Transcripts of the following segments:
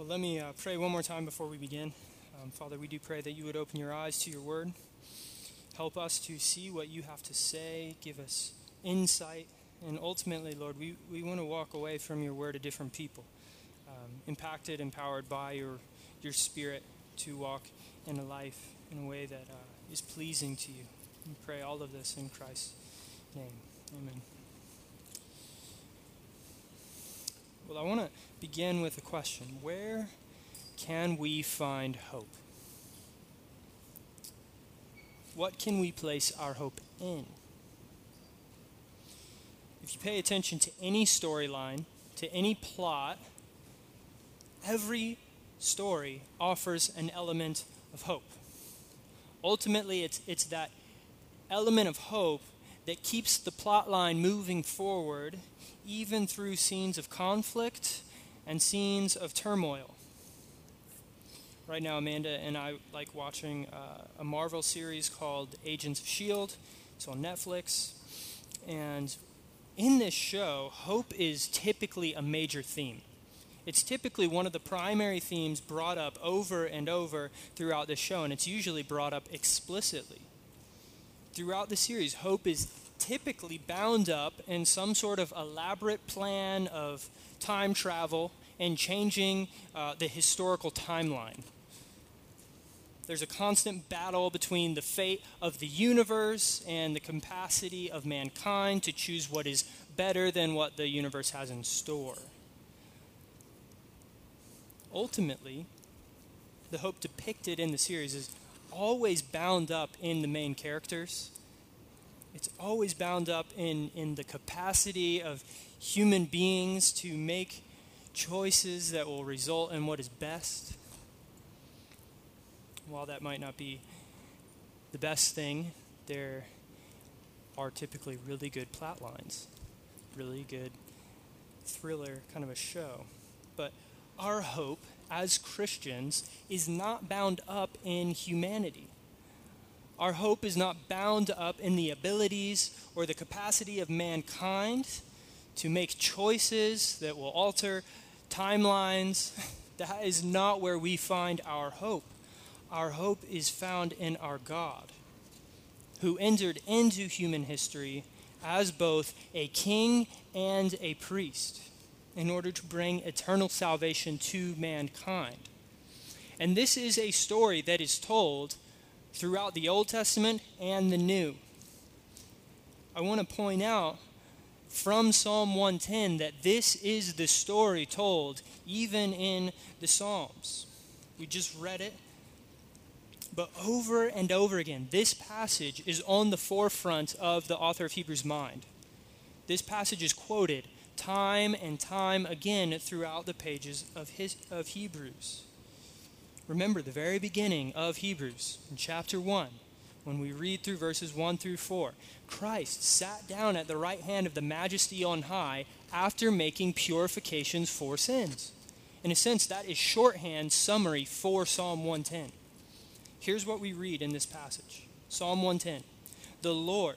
Well, let me uh, pray one more time before we begin. Um, Father, we do pray that you would open your eyes to your word. Help us to see what you have to say. Give us insight. And ultimately, Lord, we, we want to walk away from your word a different people, um, impacted, empowered by your, your spirit to walk in a life in a way that uh, is pleasing to you. We pray all of this in Christ's name. Amen. Well, I want to begin with a question Where can we find hope? What can we place our hope in? If you pay attention to any storyline, to any plot, every story offers an element of hope. Ultimately, it's, it's that element of hope that keeps the plot line moving forward, even through scenes of conflict and scenes of turmoil. Right now, Amanda and I like watching uh, a Marvel series called Agents of S.H.I.E.L.D. It's on Netflix. And in this show, hope is typically a major theme. It's typically one of the primary themes brought up over and over throughout the show, and it's usually brought up explicitly. Throughout the series, hope is typically bound up in some sort of elaborate plan of time travel and changing uh, the historical timeline. There's a constant battle between the fate of the universe and the capacity of mankind to choose what is better than what the universe has in store. Ultimately, the hope depicted in the series is always bound up in the main characters. It's always bound up in, in the capacity of human beings to make choices that will result in what is best while that might not be the best thing, there are typically really good plot lines, really good thriller kind of a show. But our hope as Christians is not bound up in humanity. Our hope is not bound up in the abilities or the capacity of mankind to make choices that will alter timelines. That is not where we find our hope our hope is found in our God, who entered into human history as both a king and a priest in order to bring eternal salvation to mankind. And this is a story that is told throughout the Old Testament and the New. I want to point out from Psalm 110 that this is the story told even in the Psalms. We just read it but over and over again, this passage is on the forefront of the author of Hebrews' mind. This passage is quoted time and time again throughout the pages of, his, of Hebrews. Remember the very beginning of Hebrews in chapter 1, when we read through verses 1 through 4. Christ sat down at the right hand of the majesty on high after making purifications for sins. In a sense, that is shorthand summary for Psalm 110. Here's what we read in this passage Psalm 110. The Lord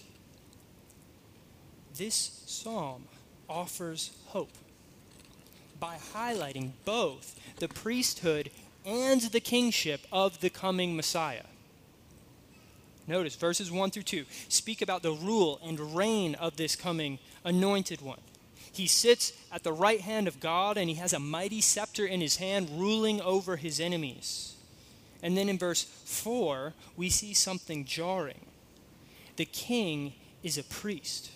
This psalm offers hope by highlighting both the priesthood and the kingship of the coming Messiah. Notice verses 1 through 2 speak about the rule and reign of this coming anointed one. He sits at the right hand of God and he has a mighty scepter in his hand ruling over his enemies. And then in verse 4, we see something jarring. The king is a priest.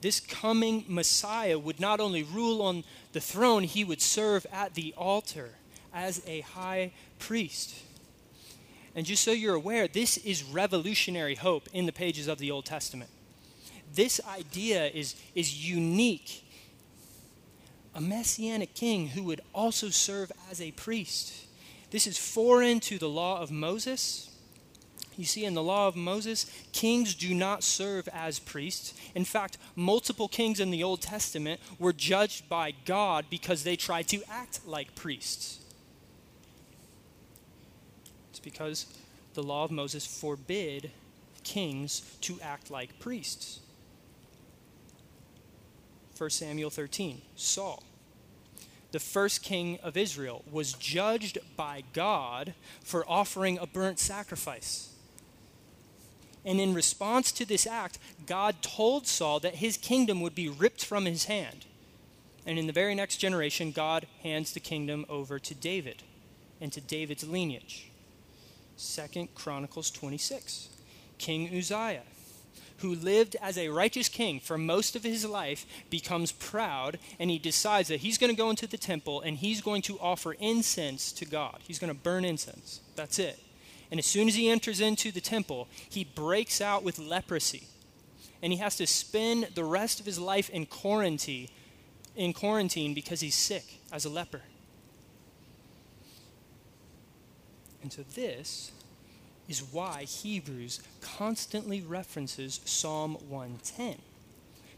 This coming Messiah would not only rule on the throne, he would serve at the altar as a high priest. And just so you're aware, this is revolutionary hope in the pages of the Old Testament this idea is, is unique. a messianic king who would also serve as a priest. This is foreign to the law of Moses. You see, in the law of Moses, kings do not serve as priests. In fact, multiple kings in the Old Testament were judged by God because they tried to act like priests. It's because the law of Moses forbid kings to act like priests. 1 Samuel 13, Saul, the first king of Israel, was judged by God for offering a burnt sacrifice. And in response to this act, God told Saul that his kingdom would be ripped from his hand. And in the very next generation, God hands the kingdom over to David and to David's lineage. Second Chronicles 26. King Uzziah, who lived as a righteous king for most of his life, becomes proud and he decides that he's going to go into the temple and he's going to offer incense to God. He's going to burn incense. That's it. And as soon as he enters into the temple, he breaks out with leprosy. And he has to spend the rest of his life in quarantine, in quarantine because he's sick as a leper. And so this is why Hebrews constantly references Psalm 110.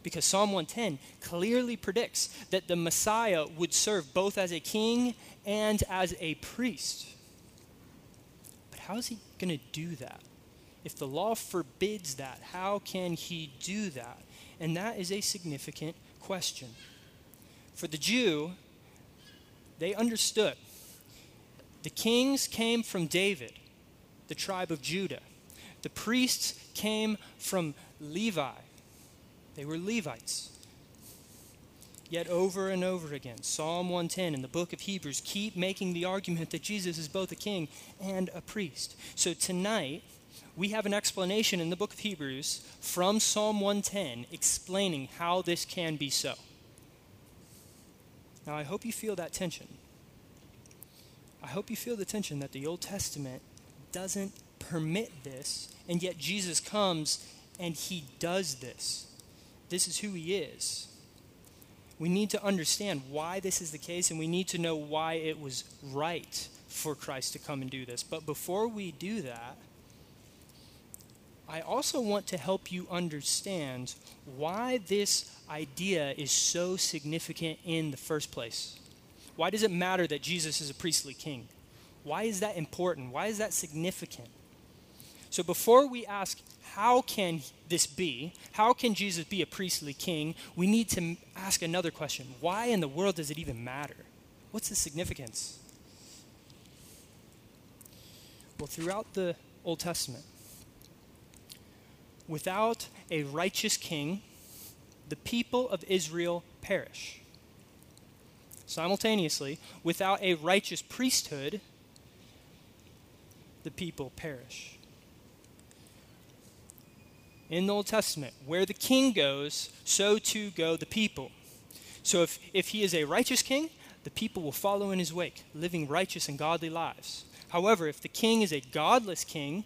Because Psalm 110 clearly predicts that the Messiah would serve both as a king and as a priest. How is he going to do that? If the law forbids that, how can he do that? And that is a significant question. For the Jew, they understood the kings came from David, the tribe of Judah. The priests came from Levi, they were Levites. Yet over and over again, Psalm 110 and the book of Hebrews keep making the argument that Jesus is both a king and a priest. So tonight, we have an explanation in the book of Hebrews from Psalm 110 explaining how this can be so. Now, I hope you feel that tension. I hope you feel the tension that the Old Testament doesn't permit this, and yet Jesus comes and he does this. This is who he is. We need to understand why this is the case, and we need to know why it was right for Christ to come and do this. But before we do that, I also want to help you understand why this idea is so significant in the first place. Why does it matter that Jesus is a priestly king? Why is that important? Why is that significant? So before we ask, how can this be? How can Jesus be a priestly king? We need to ask another question. Why in the world does it even matter? What's the significance? Well, throughout the Old Testament, without a righteous king, the people of Israel perish simultaneously, without a righteous priesthood, the people perish. In the Old Testament, where the king goes, so too go the people. So if, if he is a righteous king, the people will follow in his wake, living righteous and godly lives. However, if the king is a godless king,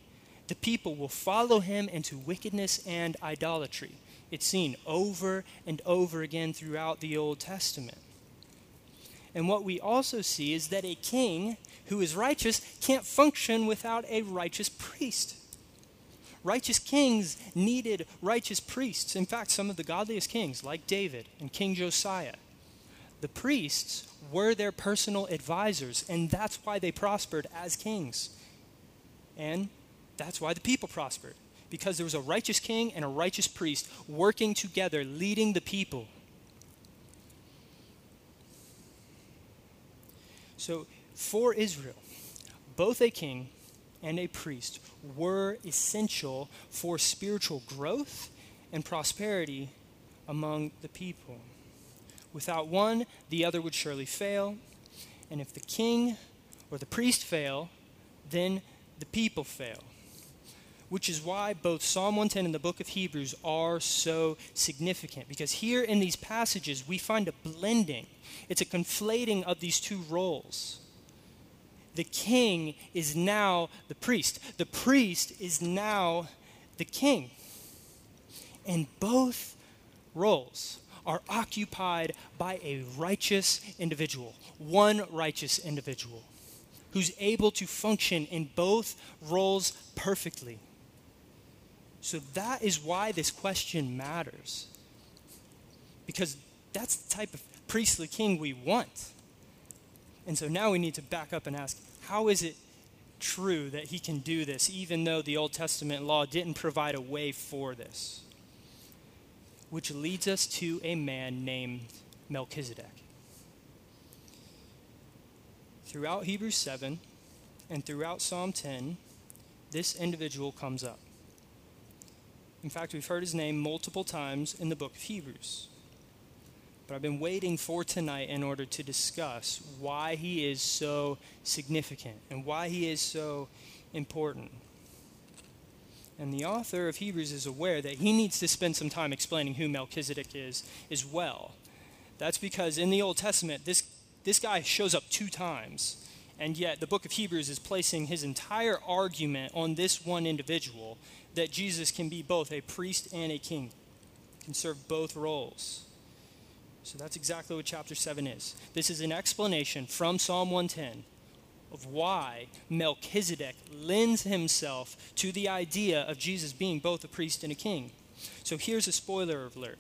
the people will follow him into wickedness and idolatry. It's seen over and over again throughout the Old Testament. And what we also see is that a king who is righteous can't function without a righteous priest. Righteous kings needed righteous priests. In fact, some of the godliest kings, like David and King Josiah, the priests were their personal advisors, and that's why they prospered as kings. And that's why the people prospered, because there was a righteous king and a righteous priest working together, leading the people. So, for Israel, both a king and a priest were essential for spiritual growth and prosperity among the people. Without one, the other would surely fail. And if the king or the priest fail, then the people fail. Which is why both Psalm 110 and the book of Hebrews are so significant. Because here in these passages, we find a blending it's a conflating of these two roles. The king is now the priest, the priest is now the king. And both roles are occupied by a righteous individual, one righteous individual, who's able to function in both roles perfectly. So that is why this question matters. Because that's the type of priestly king we want. And so now we need to back up and ask how is it true that he can do this, even though the Old Testament law didn't provide a way for this? Which leads us to a man named Melchizedek. Throughout Hebrews 7 and throughout Psalm 10, this individual comes up. In fact, we've heard his name multiple times in the book of Hebrews. But I've been waiting for tonight in order to discuss why he is so significant and why he is so important. And the author of Hebrews is aware that he needs to spend some time explaining who Melchizedek is as well. That's because in the Old Testament, this, this guy shows up two times. And yet, the book of Hebrews is placing his entire argument on this one individual that Jesus can be both a priest and a king, can serve both roles. So that's exactly what chapter 7 is. This is an explanation from Psalm 110 of why Melchizedek lends himself to the idea of Jesus being both a priest and a king. So here's a spoiler alert.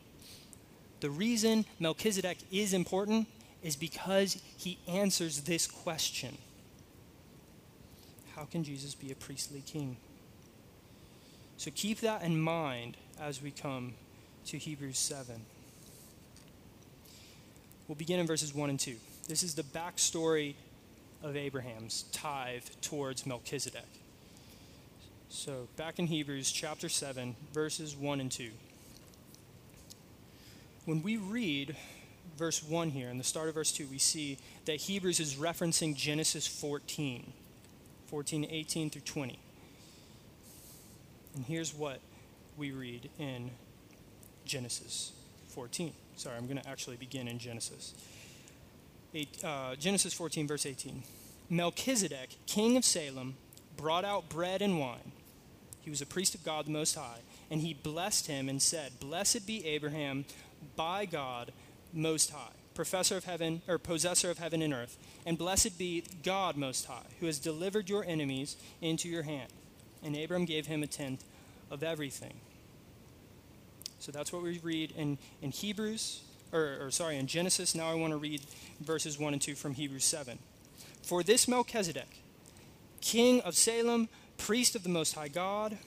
The reason Melchizedek is important is because he answers this question How can Jesus be a priestly king? So keep that in mind as we come to Hebrews 7. We'll begin in verses 1 and 2. This is the backstory of Abraham's tithe towards Melchizedek. So, back in Hebrews chapter 7, verses 1 and 2. When we read verse 1 here, in the start of verse 2, we see that Hebrews is referencing Genesis 14, 14, 18 through 20. And here's what we read in Genesis 14. Sorry, I'm going to actually begin in Genesis. Eight, uh, Genesis 14, verse 18. Melchizedek, king of Salem, brought out bread and wine. He was a priest of God the Most High. And he blessed him and said, Blessed be Abraham by God Most High, professor of heaven, or possessor of heaven and earth. And blessed be God Most High, who has delivered your enemies into your hand. And Abram gave him a tenth of everything. So that's what we read in, in Hebrews, or, or sorry, in Genesis. Now I want to read verses 1 and 2 from Hebrews 7. For this Melchizedek, king of Salem, priest of the Most High God,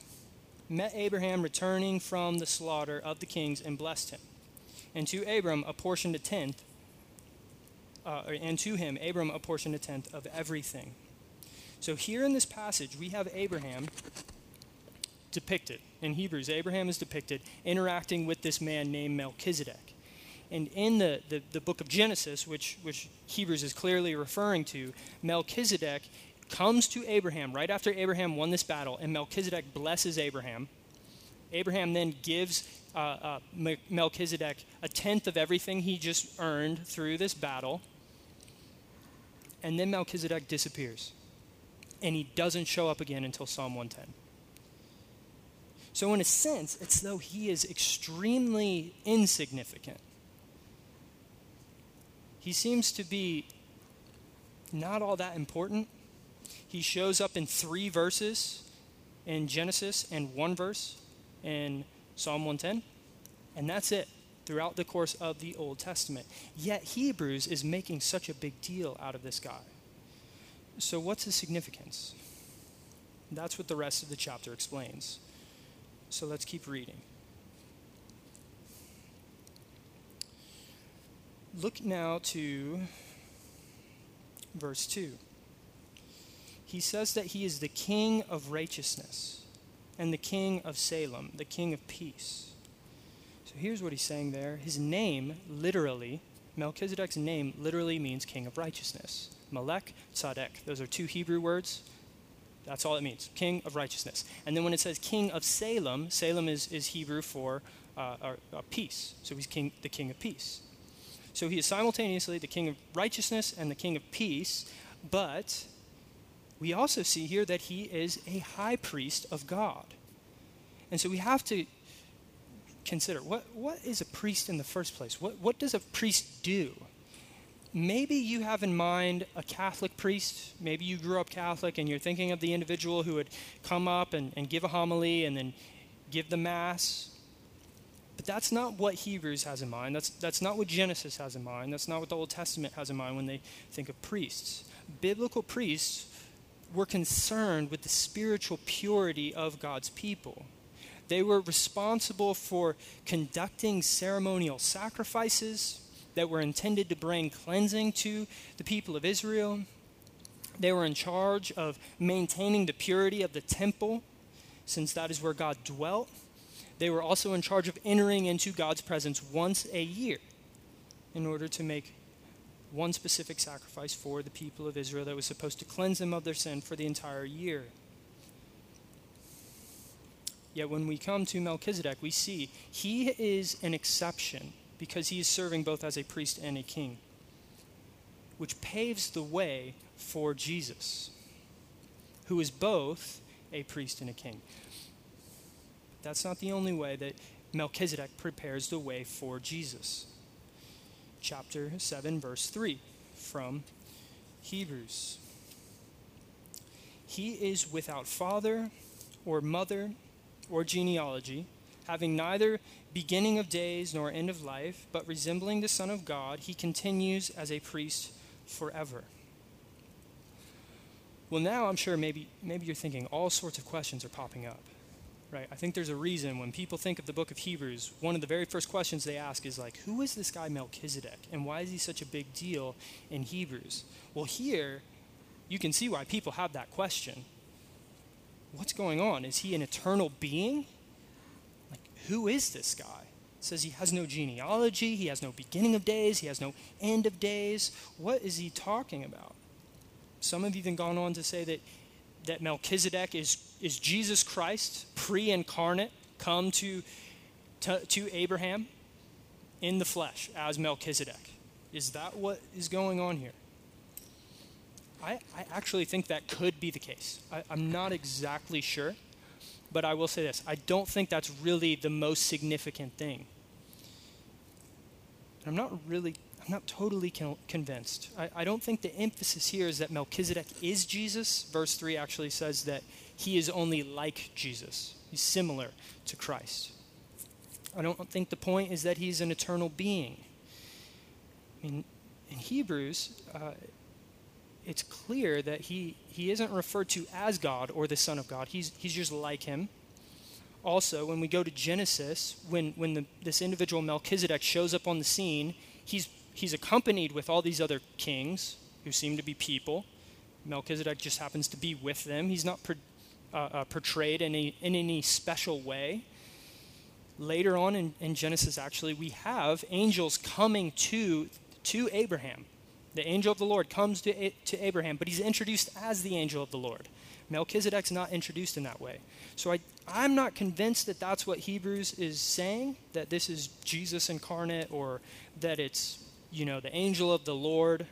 met Abraham returning from the slaughter of the kings and blessed him. And to Abram apportioned a tenth, uh, and to him Abram apportioned a tenth of everything. So here in this passage, we have Abraham depicted. In Hebrews, Abraham is depicted interacting with this man named Melchizedek. And in the, the, the, book of Genesis, which, which Hebrews is clearly referring to, Melchizedek comes to Abraham right after Abraham won this battle, and Melchizedek blesses Abraham. Abraham then gives uh, uh, Melchizedek a tenth of everything he just earned through this battle. And then Melchizedek disappears. And he doesn't show up again until Psalm 110. So, in a sense, it's though he is extremely insignificant. He seems to be not all that important. He shows up in three verses in Genesis and one verse in Psalm 110, and that's it throughout the course of the Old Testament. Yet Hebrews is making such a big deal out of this guy. So, what's his significance? That's what the rest of the chapter explains. So let's keep reading. Look now to verse 2. He says that he is the king of righteousness and the king of Salem, the king of peace. So here's what he's saying there. His name, literally, Melchizedek's name literally means king of righteousness. Melech, Tzadek. Those are two Hebrew words that's all it means king of righteousness. And then when it says king of Salem, Salem is, is Hebrew for uh, uh, peace. So he's king, the king of peace. So he is simultaneously the king of righteousness and the king of peace, but we also see here that he is a high priest of God. And so we have to consider what, what is a priest in the first place? What, what does a priest do? Maybe you have in mind a Catholic priest. Maybe you grew up Catholic and you're thinking of the individual who would come up and, and give a homily and then give the Mass. But that's not what Hebrews has in mind. That's, that's not what Genesis has in mind. That's not what the Old Testament has in mind when they think of priests. Biblical priests were concerned with the spiritual purity of God's people. They were responsible for conducting ceremonial sacrifices that were intended to bring cleansing to the people of Israel. They were in charge of maintaining the purity of the temple, since that is where God dwelt. They were also in charge of entering into God's presence once a year in order to make one specific sacrifice for the people of Israel that was supposed to cleanse them of their sin for the entire year. Yet when we come to Melchizedek, we see he is an exception because he is serving both as a priest and a king, which paves the way for Jesus, who is both a priest and a king. That's not the only way that Melchizedek prepares the way for Jesus chapter 7, verse 3 from Hebrews. He is without father or mother or genealogy, having neither beginning of days nor end of life, but resembling the Son of God, he continues as a priest forever. Well, now I'm sure maybe, maybe you're thinking all sorts of questions are popping up right? I think there's a reason when people think of the book of Hebrews, one of the very first questions they ask is like, who is this guy Melchizedek and why is he such a big deal in Hebrews? Well, here you can see why people have that question. What's going on? Is he an eternal being? Who is this guy? It says he has no genealogy, he has no beginning of days, he has no end of days. What is he talking about? Some have even gone on to say that that Melchizedek is, is Jesus Christ, pre incarnate, come to, to, to Abraham in the flesh as Melchizedek. Is that what is going on here? I, I actually think that could be the case. I, I'm not exactly sure, but I will say this I don't think that's really the most significant thing. I'm not really I'm not totally con- convinced. I, I don't think the emphasis here is that Melchizedek is Jesus. Verse 3 actually says that he is only like Jesus, he's similar to Christ. I don't think the point is that he's an eternal being. I mean, in Hebrews, uh, it's clear that he, he isn't referred to as God or the Son of God. He's, he's just like him. Also, when we go to Genesis, when, when the, this individual Melchizedek shows up on the scene, he's he's accompanied with all these other kings who seem to be people. Melchizedek just happens to be with them. He's not per, uh, uh, portrayed in, a, in any special way. Later on in, in Genesis, actually, we have angels coming to, to Abraham. The angel of the Lord comes to, to Abraham, but he's introduced as the angel of the Lord. Melchizedek's not introduced in that way. So I, I'm not convinced that that's what Hebrews is saying, that this is Jesus incarnate or that it's you know, the angel of the Lord,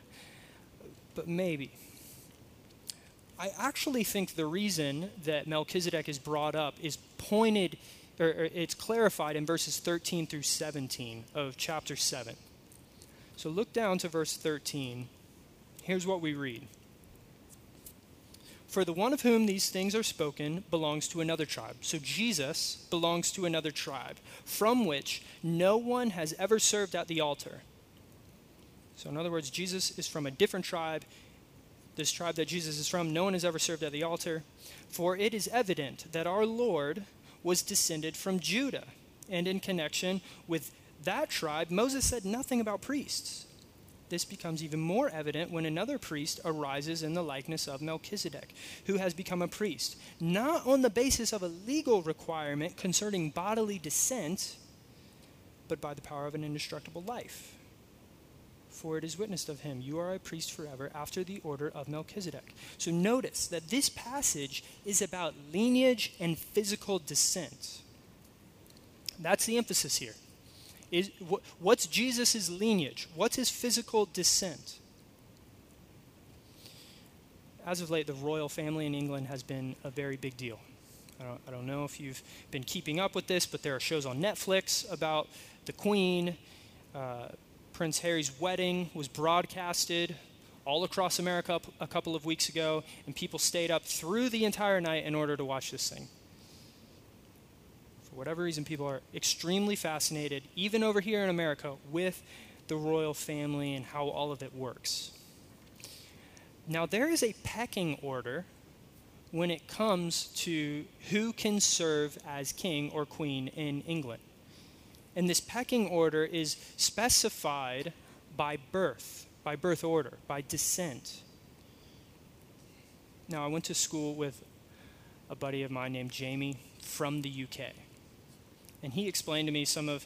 but maybe. I actually think the reason that Melchizedek is brought up is pointed, or, or it's clarified in verses 13 through 17 of chapter 7. So look down to verse 13. Here's what we read. For the one of whom these things are spoken belongs to another tribe. So Jesus belongs to another tribe, from which no one has ever served at the altar. So, in other words, Jesus is from a different tribe. This tribe that Jesus is from, no one has ever served at the altar. For it is evident that our Lord was descended from Judah. And in connection with that tribe, Moses said nothing about priests. This becomes even more evident when another priest arises in the likeness of Melchizedek, who has become a priest, not on the basis of a legal requirement concerning bodily descent, but by the power of an indestructible life for it is witnessed of him, You are a priest forever after the order of Melchizedek. So notice that this passage is about lineage and physical descent. That's the emphasis here. Is, what's Jesus' lineage? What's his physical descent? As of late, the royal family in England has been a very big deal. I don't, I don't know if you've been keeping up with this, but there are shows on Netflix about the Queen. Uh, Prince Harry's wedding was broadcasted all across America a couple of weeks ago, and people stayed up through the entire night in order to watch this thing. Whatever reason, people are extremely fascinated, even over here in America, with the royal family and how all of it works. Now, there is a pecking order when it comes to who can serve as king or queen in England. And this pecking order is specified by birth, by birth order, by descent. Now, I went to school with a buddy of mine named Jamie from the UK. And he explained to me some of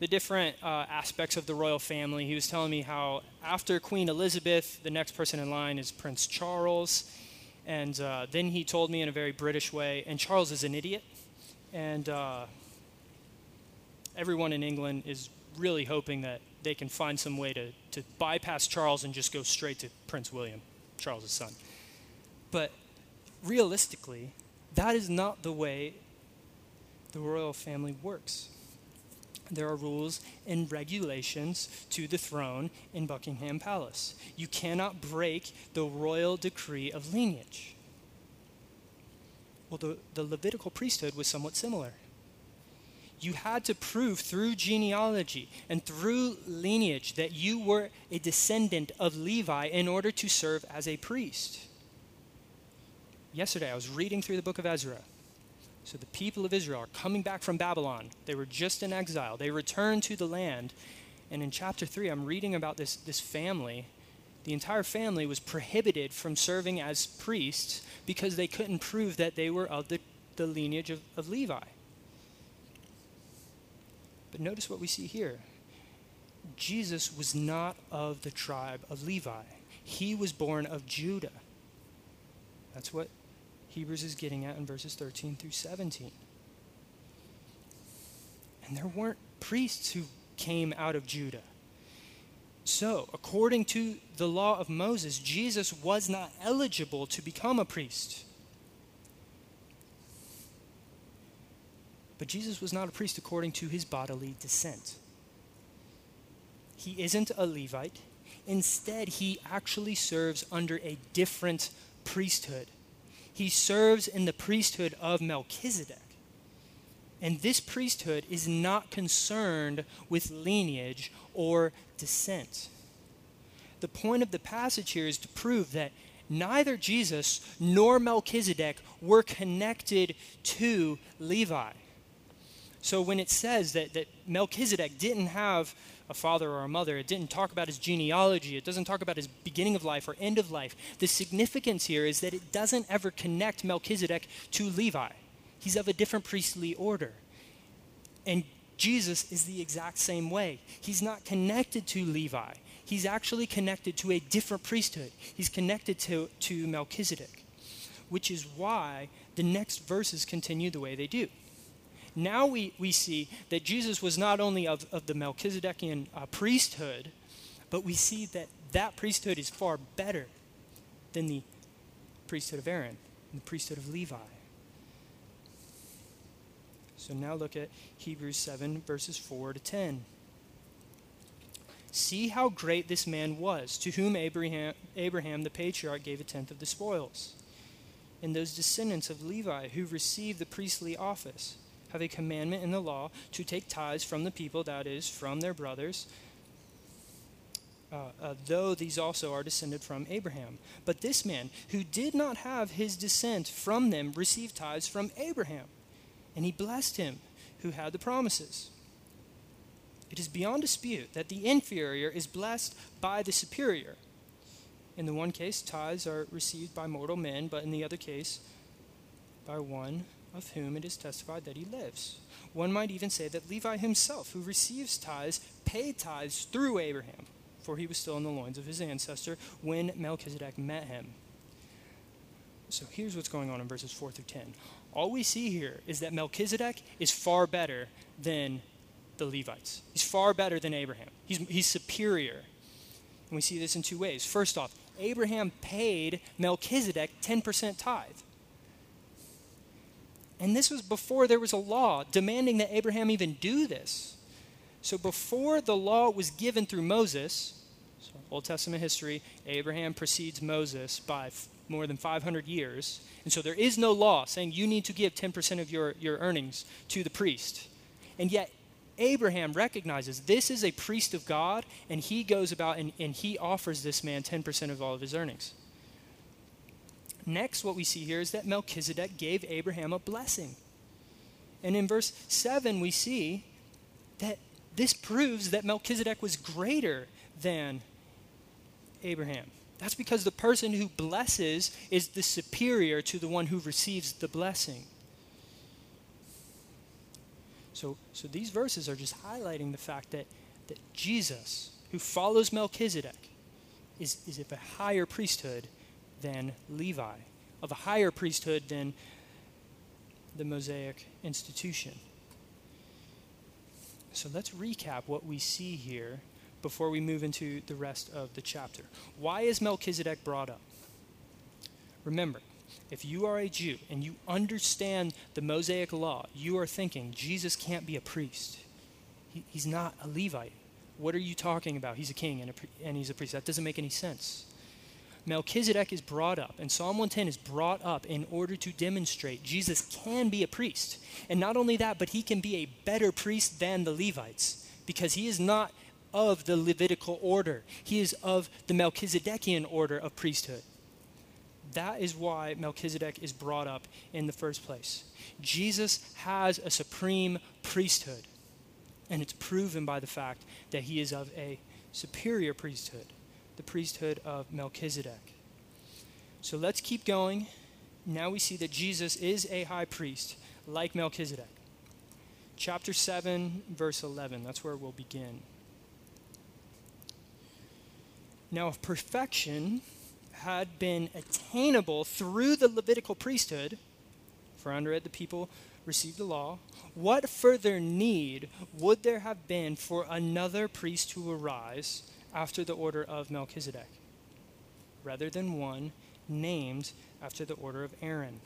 the different uh, aspects of the royal family. He was telling me how after Queen Elizabeth, the next person in line is Prince Charles. And uh, then he told me in a very British way, and Charles is an idiot. And uh, everyone in England is really hoping that they can find some way to, to bypass Charles and just go straight to Prince William, Charles's son. But realistically, that is not the way the royal family works there are rules and regulations to the throne in Buckingham Palace. You cannot break the royal decree of lineage. Well, the, the Levitical priesthood was somewhat similar. You had to prove through genealogy and through lineage that you were a descendant of Levi in order to serve as a priest. Yesterday, I was reading through the book of Ezra so the people of Israel are coming back from Babylon. They were just in exile. They return to the land. And in chapter 3, I'm reading about this, this family. The entire family was prohibited from serving as priests because they couldn't prove that they were of the, the lineage of, of Levi. But notice what we see here Jesus was not of the tribe of Levi, he was born of Judah. That's what Hebrews is getting at in verses 13 through 17. And there weren't priests who came out of Judah. So, according to the law of Moses, Jesus was not eligible to become a priest. But Jesus was not a priest according to his bodily descent. He isn't a Levite. Instead, he actually serves under a different priesthood he serves in the priesthood of Melchizedek. And this priesthood is not concerned with lineage or descent. The point of the passage here is to prove that neither Jesus nor Melchizedek were connected to Levi. So when it says that, that Melchizedek didn't have a father or a mother. It didn't talk about his genealogy. It doesn't talk about his beginning of life or end of life. The significance here is that it doesn't ever connect Melchizedek to Levi. He's of a different priestly order. And Jesus is the exact same way. He's not connected to Levi. He's actually connected to a different priesthood. He's connected to, to Melchizedek, which is why the next verses continue the way they do. Now we, we see that Jesus was not only of, of the Melchizedekian uh, priesthood, but we see that that priesthood is far better than the priesthood of Aaron and the priesthood of Levi. So now look at Hebrews 7, verses 4 to 10. See how great this man was, to whom Abraham, Abraham the patriarch gave a tenth of the spoils. And those descendants of Levi who received the priestly office have a commandment in the law to take tithes from the people, that is, from their brothers, uh, uh, though these also are descended from Abraham. But this man, who did not have his descent from them, received tithes from Abraham, and he blessed him who had the promises. It is beyond dispute that the inferior is blessed by the superior. In the one case, tithes are received by mortal men, but in the other case, by one of whom it is testified that he lives. One might even say that Levi himself, who receives tithes, paid tithes through Abraham, for he was still in the loins of his ancestor when Melchizedek met him. So here's what's going on in verses 4 through 10. All we see here is that Melchizedek is far better than the Levites. He's far better than Abraham. He's, he's superior. And we see this in two ways. First off, Abraham paid Melchizedek 10% tithe. And this was before there was a law demanding that Abraham even do this. So before the law was given through Moses, so Old Testament history, Abraham precedes Moses by f- more than 500 years. And so there is no law saying you need to give 10% of your, your earnings to the priest. And yet, Abraham recognizes this is a priest of God, and he goes about and, and he offers this man 10% of all of his earnings. Next, what we see here is that Melchizedek gave Abraham a blessing. And in verse 7, we see that this proves that Melchizedek was greater than Abraham. That's because the person who blesses is the superior to the one who receives the blessing. So, so these verses are just highlighting the fact that, that Jesus, who follows Melchizedek, is, is of a higher priesthood than Levi, of a higher priesthood than the Mosaic institution. So let's recap what we see here before we move into the rest of the chapter. Why is Melchizedek brought up? Remember, if you are a Jew and you understand the Mosaic law, you are thinking Jesus can't be a priest. He, he's not a Levite. What are you talking about? He's a king and, a, and he's a priest. That doesn't make any sense. Melchizedek is brought up, and Psalm 110 is brought up in order to demonstrate Jesus can be a priest. And not only that, but he can be a better priest than the Levites because he is not of the Levitical order, he is of the Melchizedekian order of priesthood. That is why Melchizedek is brought up in the first place. Jesus has a supreme priesthood, and it's proven by the fact that he is of a superior priesthood the priesthood of Melchizedek. So let's keep going. Now we see that Jesus is a high priest, like Melchizedek. Chapter 7, verse 11. That's where we'll begin. Now, if perfection had been attainable through the Levitical priesthood, for under it the people received the law, what further need would there have been for another priest to arise after the order of Melchizedek, rather than one named after the order of Aaron.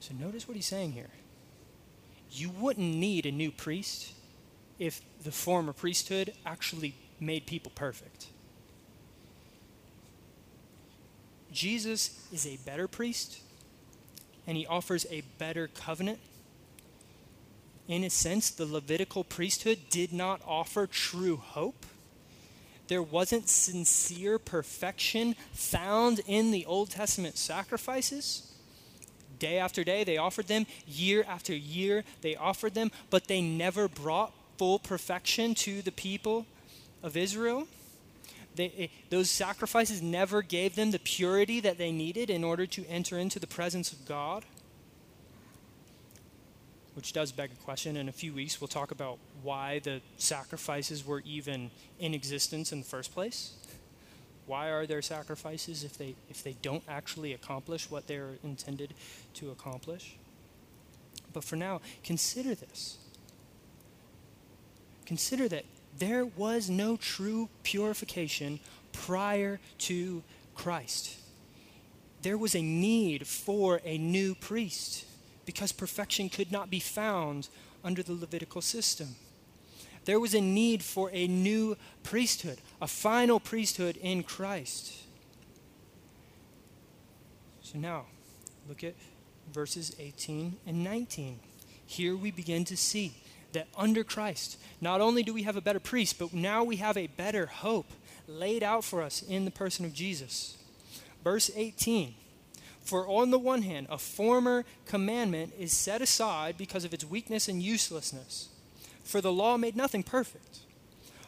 So notice what he's saying here. You wouldn't need a new priest if the former priesthood actually made people perfect. Jesus is a better priest, and he offers a better covenant. In a sense, the Levitical priesthood did not offer true hope there wasn't sincere perfection found in the Old Testament sacrifices. Day after day, they offered them. Year after year, they offered them, but they never brought full perfection to the people of Israel. They, eh, those sacrifices never gave them the purity that they needed in order to enter into the presence of God which does beg a question. In a few weeks, we'll talk about why the sacrifices were even in existence in the first place. Why are there sacrifices if they, if they don't actually accomplish what they're intended to accomplish? But for now, consider this. Consider that there was no true purification prior to Christ. There was a need for a new priest because perfection could not be found under the Levitical system. There was a need for a new priesthood, a final priesthood in Christ. So now, look at verses 18 and 19. Here we begin to see that under Christ, not only do we have a better priest, but now we have a better hope laid out for us in the person of Jesus. Verse 18 for on the one hand, a former commandment is set aside because of its weakness and uselessness, for the law made nothing perfect.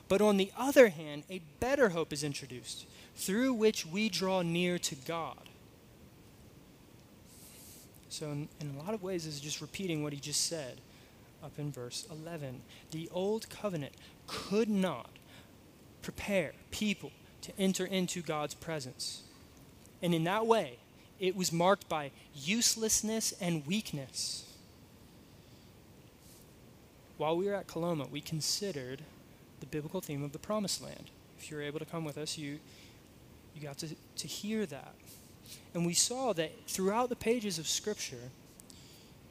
But on the other hand, a better hope is introduced, through which we draw near to God. So, in, in, a lot of ways, this is just repeating what he just said up in verse 11. The old covenant could not prepare people to enter into God's presence. And in that way, it was marked by uselessness and weakness. While we were at Coloma, we considered the biblical theme of the promised land. If you were able to come with us, you, you got to, to hear that. And we saw that throughout the pages of Scripture,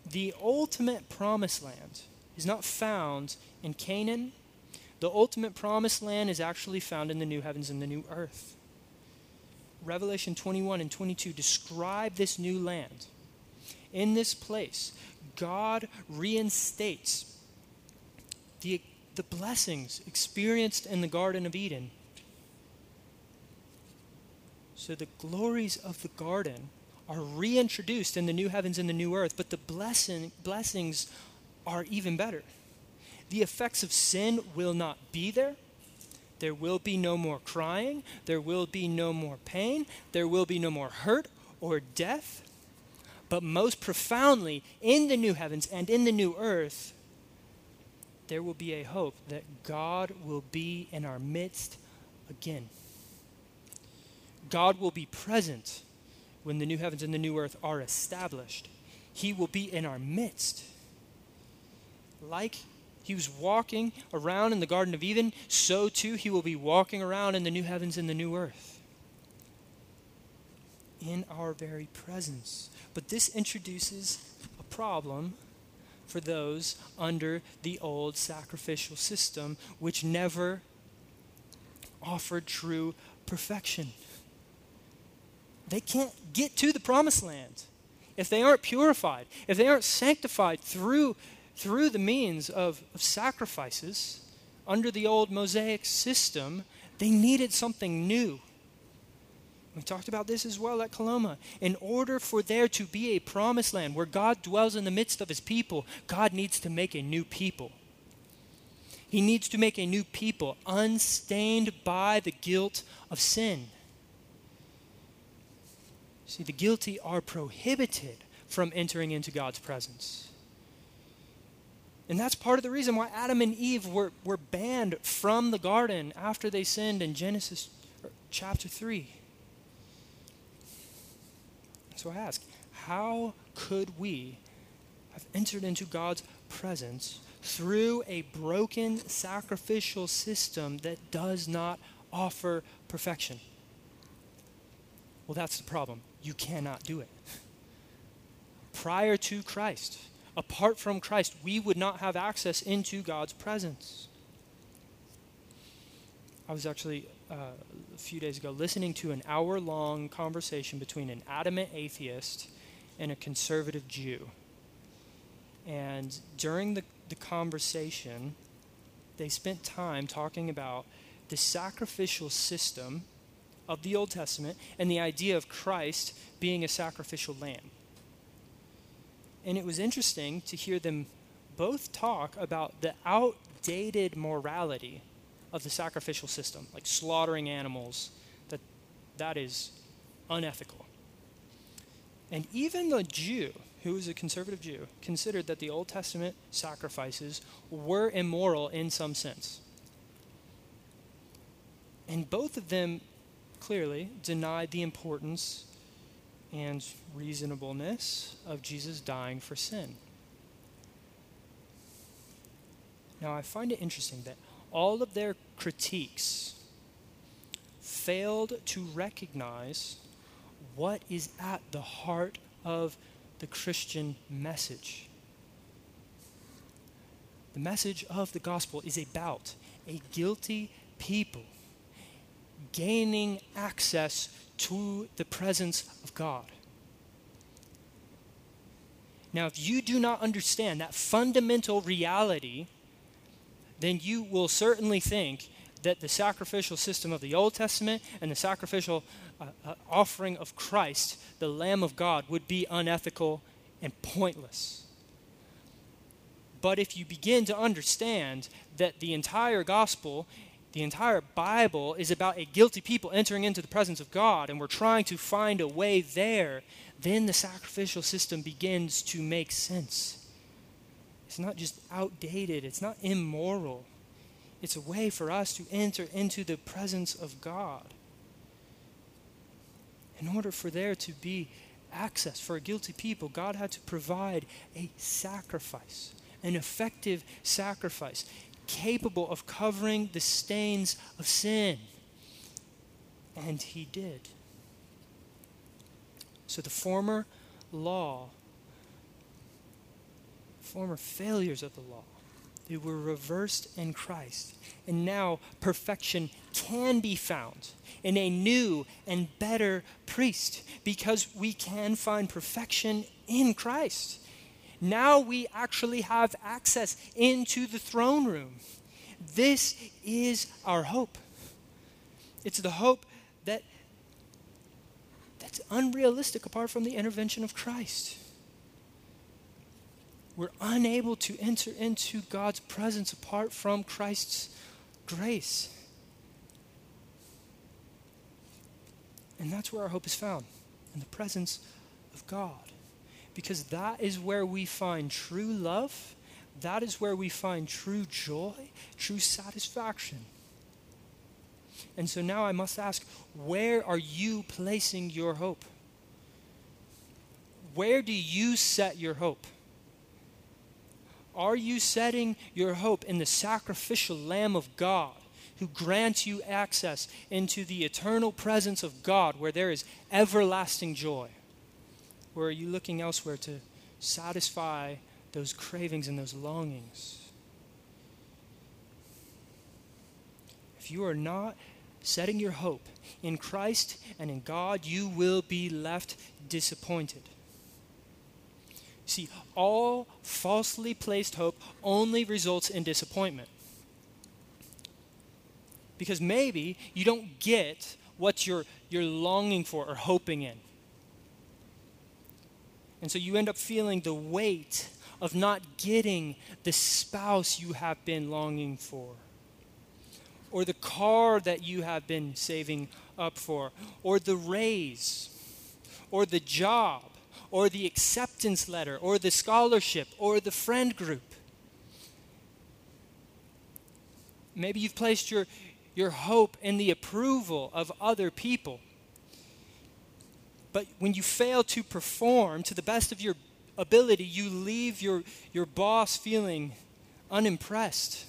the ultimate promised land is not found in Canaan. The ultimate promised land is actually found in the new heavens and the new earth. Revelation 21 and 22 describe this new land. In this place, God reinstates the, the blessings experienced in the Garden of Eden. So the glories of the garden are reintroduced in the new heavens and the new earth, but the blessing, blessings are even better. The effects of sin will not be there. There will be no more crying. There will be no more pain. There will be no more hurt or death. But most profoundly, in the new heavens and in the new earth, there will be a hope that God will be in our midst again. God will be present when the new heavens and the new earth are established. He will be in our midst. Like he was walking around in the Garden of Eden, so too he will be walking around in the new heavens and the new earth. In our very presence. But this introduces a problem for those under the old sacrificial system, which never offered true perfection. They can't get to the promised land if they aren't purified, if they aren't sanctified through, through the means of, of sacrifices under the old Mosaic system. They needed something new. We talked about this as well at Coloma. In order for there to be a promised land where God dwells in the midst of his people, God needs to make a new people. He needs to make a new people unstained by the guilt of sin. See, the guilty are prohibited from entering into God's presence. And that's part of the reason why Adam and Eve were, were banned from the garden after they sinned in Genesis chapter 3. So I ask, how could we have entered into God's presence through a broken sacrificial system that does not offer perfection? Well, that's the problem. You cannot do it. Prior to Christ, apart from Christ, we would not have access into God's presence. I was actually uh, a few days ago listening to an hour long conversation between an adamant atheist and a conservative Jew. And during the, the conversation, they spent time talking about the sacrificial system of the Old Testament and the idea of Christ being a sacrificial lamb. And it was interesting to hear them both talk about the outdated morality of the sacrificial system, like slaughtering animals, that that is unethical. And even the Jew, who was a conservative Jew, considered that the Old Testament sacrifices were immoral in some sense. And both of them clearly denied the importance and reasonableness of Jesus dying for sin. Now, I find it interesting that all of their critiques failed to recognize what is at the heart of the Christian message. The message of the gospel is about a guilty people gaining access to the presence of God. Now, if you do not understand that fundamental reality, then you will certainly think that the sacrificial system of the Old Testament and the sacrificial uh, uh, offering of Christ, the Lamb of God, would be unethical and pointless. But if you begin to understand that the entire gospel the entire Bible is about a guilty people entering into the presence of God, and we're trying to find a way there, then the sacrificial system begins to make sense. It's not just outdated, it's not immoral. It's a way for us to enter into the presence of God. In order for there to be access for a guilty people, God had to provide a sacrifice, an effective sacrifice capable of covering the stains of sin. And he did. So the former law former failures of the law. They were reversed in Christ. And now perfection can be found in a new and better priest because we can find perfection in Christ. Now we actually have access into the throne room. This is our hope. It's the hope that that's unrealistic apart from the intervention of Christ. We're unable to enter into God's presence apart from Christ's grace. And that's where our hope is found in the presence of God. Because that is where we find true love, that is where we find true joy, true satisfaction. And so now I must ask where are you placing your hope? Where do you set your hope? Are you setting your hope in the sacrificial Lamb of God who grants you access into the eternal presence of God where there is everlasting joy? Or are you looking elsewhere to satisfy those cravings and those longings? If you are not setting your hope in Christ and in God, you will be left disappointed. See, all falsely placed hope only results in disappointment. Because maybe you don't get what you're, you're longing for or hoping in. And so you end up feeling the weight of not getting the spouse you have been longing for, or the car that you have been saving up for, or the raise, or the job, or the acceptance letter or the scholarship or the friend group. Maybe you've placed your, your hope in the approval of other people. But when you fail to perform to the best of your ability, you leave your, your boss feeling unimpressed.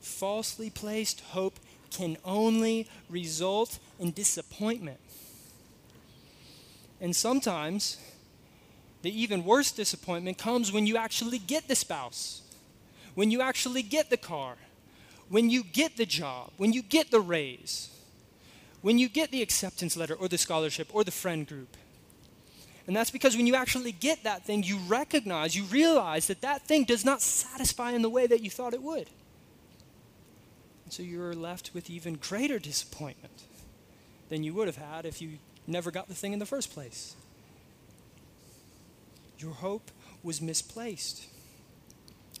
Falsely placed hope can only result in disappointment. And sometimes the even worse disappointment comes when you actually get the spouse, when you actually get the car, when you get the job, when you get the raise, when you get the acceptance letter or the scholarship or the friend group. And that's because when you actually get that thing, you recognize, you realize that that thing does not satisfy in the way that you thought it would. And so you're left with even greater disappointment than you would have had if you never got the thing in the first place. Your hope was misplaced.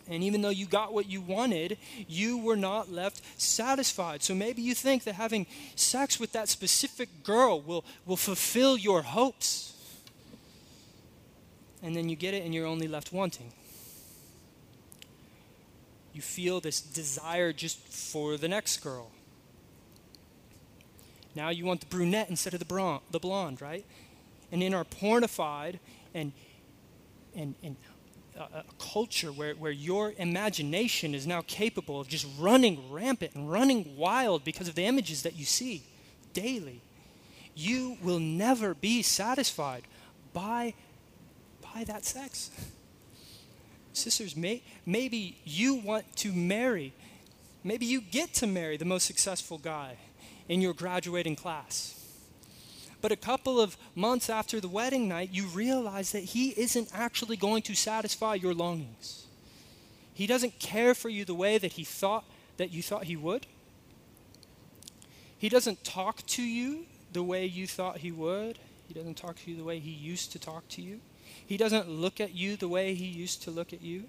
And even though you got what you wanted, you were not left satisfied. So maybe you think that having sex with that specific girl will, will fulfill your hopes. And then you get it and you're only left wanting. You feel this desire just for the next girl. Now you want the brunette instead of the, bron- the blonde, right? And in our pornified and, and, and a culture where, where your imagination is now capable of just running rampant and running wild because of the images that you see daily, you will never be satisfied by, by that sex. Sisters, may, maybe you want to marry, maybe you get to marry the most successful guy in your graduating class. But a couple of months after the wedding night, you realize that he isn't actually going to satisfy your longings. He doesn't care for you the way that he thought that you thought he would. He doesn't talk to you the way you thought he would. He doesn't talk to you the way he used to talk to you. He doesn't look at you the way he used to look at you.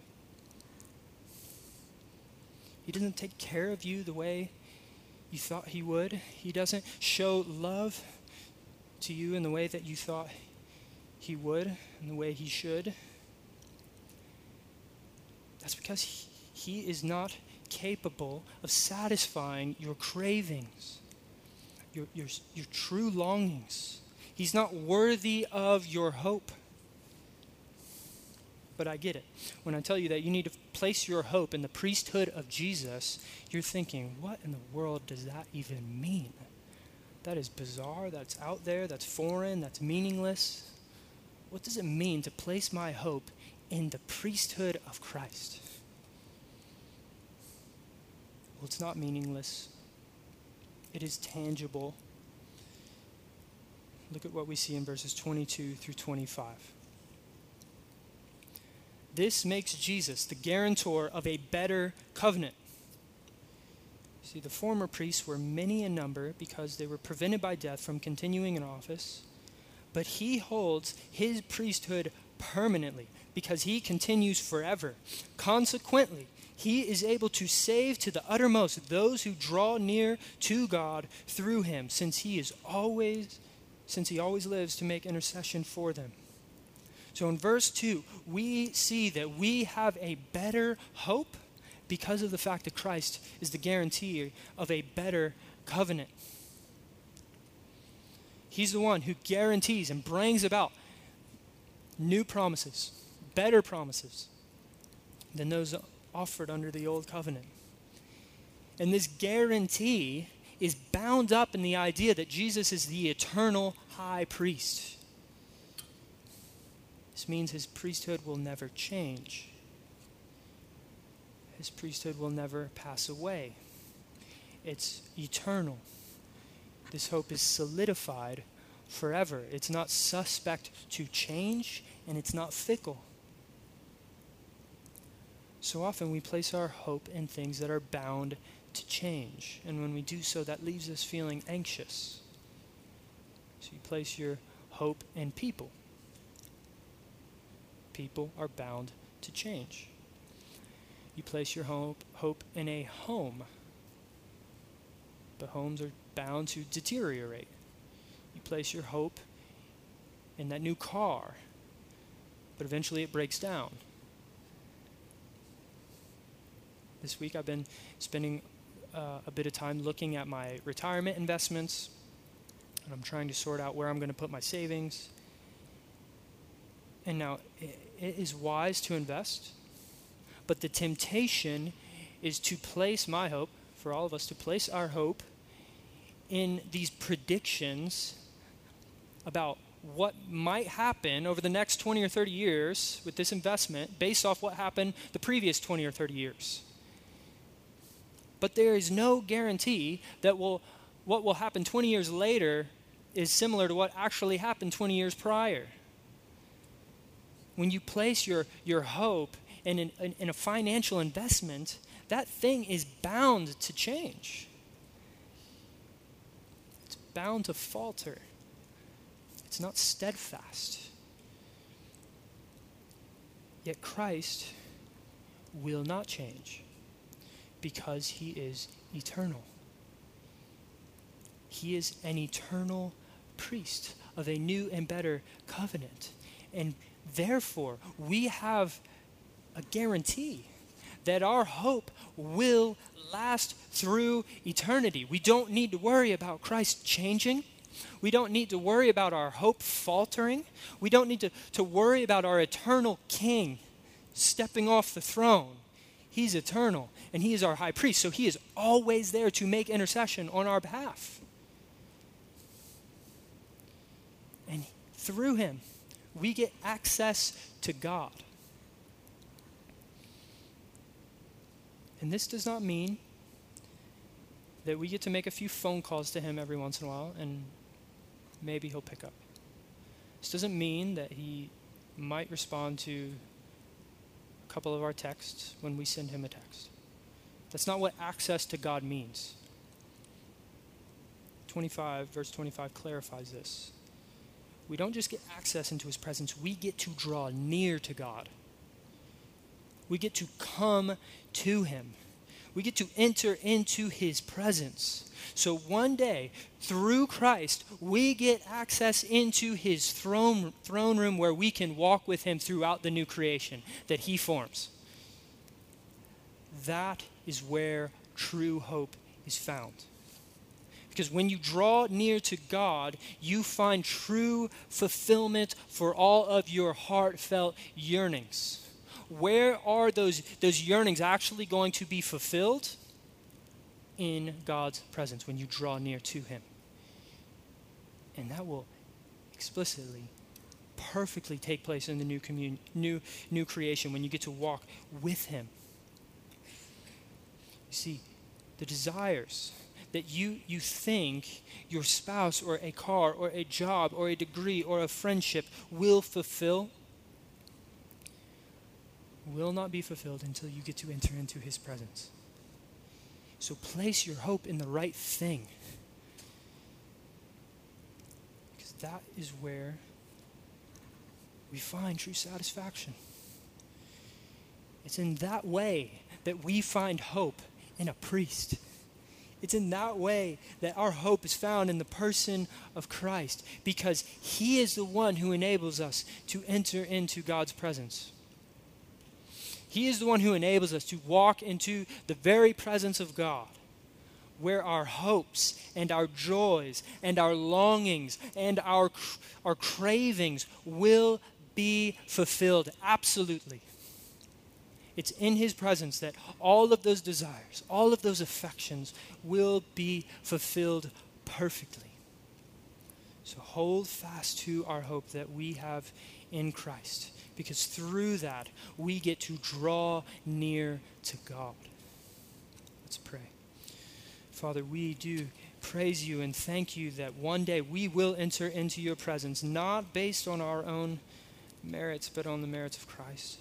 He doesn't take care of you the way you thought he would. He doesn't show love to you in the way that you thought he would, in the way he should. That's because he, he is not capable of satisfying your cravings, your, your, your true longings. He's not worthy of your hope but I get it. When I tell you that you need to place your hope in the priesthood of Jesus, you're thinking, what in the world does that even mean? That is bizarre, that's out there, that's foreign, that's meaningless. what does it mean to place my hope in the priesthood of Christ? Well, it's not meaningless, it is tangible. Look at what we see in verses 22 through 25. This makes Jesus the guarantor of a better covenant. See, the former priests were many in number because they were prevented by death from continuing in office, but he holds his priesthood permanently because he continues forever. Consequently, he is able to save to the uttermost those who draw near to God through him, since he is always since he always lives to make intercession for them. So in verse 2, we see that we have a better hope because of the fact that Christ is the guarantee of a better covenant. He's the one who guarantees and brings about new promises, better promises than those offered under the old covenant. And this guarantee is bound up in the idea that Jesus is the eternal high priest. This means his priesthood will never change. His priesthood will never pass away. It's eternal. This hope is solidified forever. It's not suspect to change, and it's not fickle. So often we place our hope in things that are bound to change. And when we do so, that leaves us feeling anxious. So you place your hope in people. People are bound to change. You place your hope, hope in a home. But homes are bound to deteriorate. You place your hope in that new car, but eventually it breaks down. This week I've been spending uh, a bit of time looking at my retirement investments, and I'm trying to sort out where I'm going to put my savings. And now, it, it is wise to invest, but the temptation is to place my hope, for all of us, to place our hope in these predictions about what might happen over the next 20 or 30 years with this investment based off what happened the previous 20 or 30 years. But there is no guarantee that will, what will happen 20 years later is similar to what actually happened 20 years prior. When you place your, your hope in, an, in a financial investment, that thing is bound to change. It's bound to falter. It's not steadfast. Yet Christ will not change because he is eternal. He is an eternal priest of a new and better covenant. And therefore, we have a guarantee that our hope will last through eternity. We don't need to worry about Christ changing. We don't need to worry about our hope faltering. We don't need to, to worry about our eternal King stepping off the throne. He's eternal, and He is our high priest, so He is always there to make intercession on our behalf. And through Him, we get access to God. And this does not mean that we get to make a few phone calls to Him every once in a while and maybe He'll pick up. This doesn't mean that He might respond to a couple of our texts when we send him a text. That's not what access to God means. 25, verse 25 clarifies this. We don't just get access into his presence, we get to draw near to God. We get to come to him. We get to enter into his presence. So one day, through Christ, we get access into his throne, throne room where we can walk with him throughout the new creation that he forms. That is where true hope is found. Because when you draw near to God, you find true fulfillment for all of your heartfelt yearnings. Where are those, those yearnings actually going to be fulfilled? in God's presence when you draw near to Him. And that will explicitly, perfectly take place in the new commun- new new creation when you get to walk with him. You see, the desires that you, you think your spouse or a car or a job or a degree or a friendship will fulfill will not be fulfilled until you get to enter into his presence. So place your hope in the right thing. Because that is where we find true satisfaction. It's in that way that we find hope in a priest. It's in that way that our hope is found in the person of Christ because he is the one who enables us to enter into God's presence. He is the one who enables us to walk into the very presence of God where our hopes and our joys and our longings and our, our cravings will be fulfilled absolutely. It's in His presence that all of those desires, all of those affections will be fulfilled perfectly. So hold fast to our hope that we have in Christ, because through that we get to draw near to God. Let's pray. Father, we do praise you and thank you that one day we will enter into your presence, not based on our own merits, but on the merits of Christ.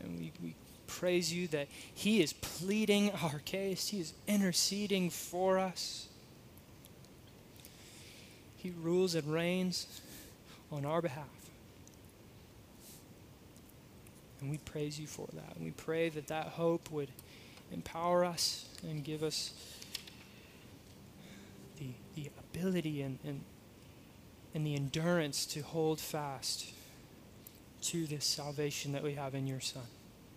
And we, we praise you that He is pleading our case, He is interceding for us. He rules and reigns on our behalf. And we praise you for that. And we pray that that hope would empower us and give us the, the ability and, and, and the endurance to hold fast to this salvation that we have in your Son.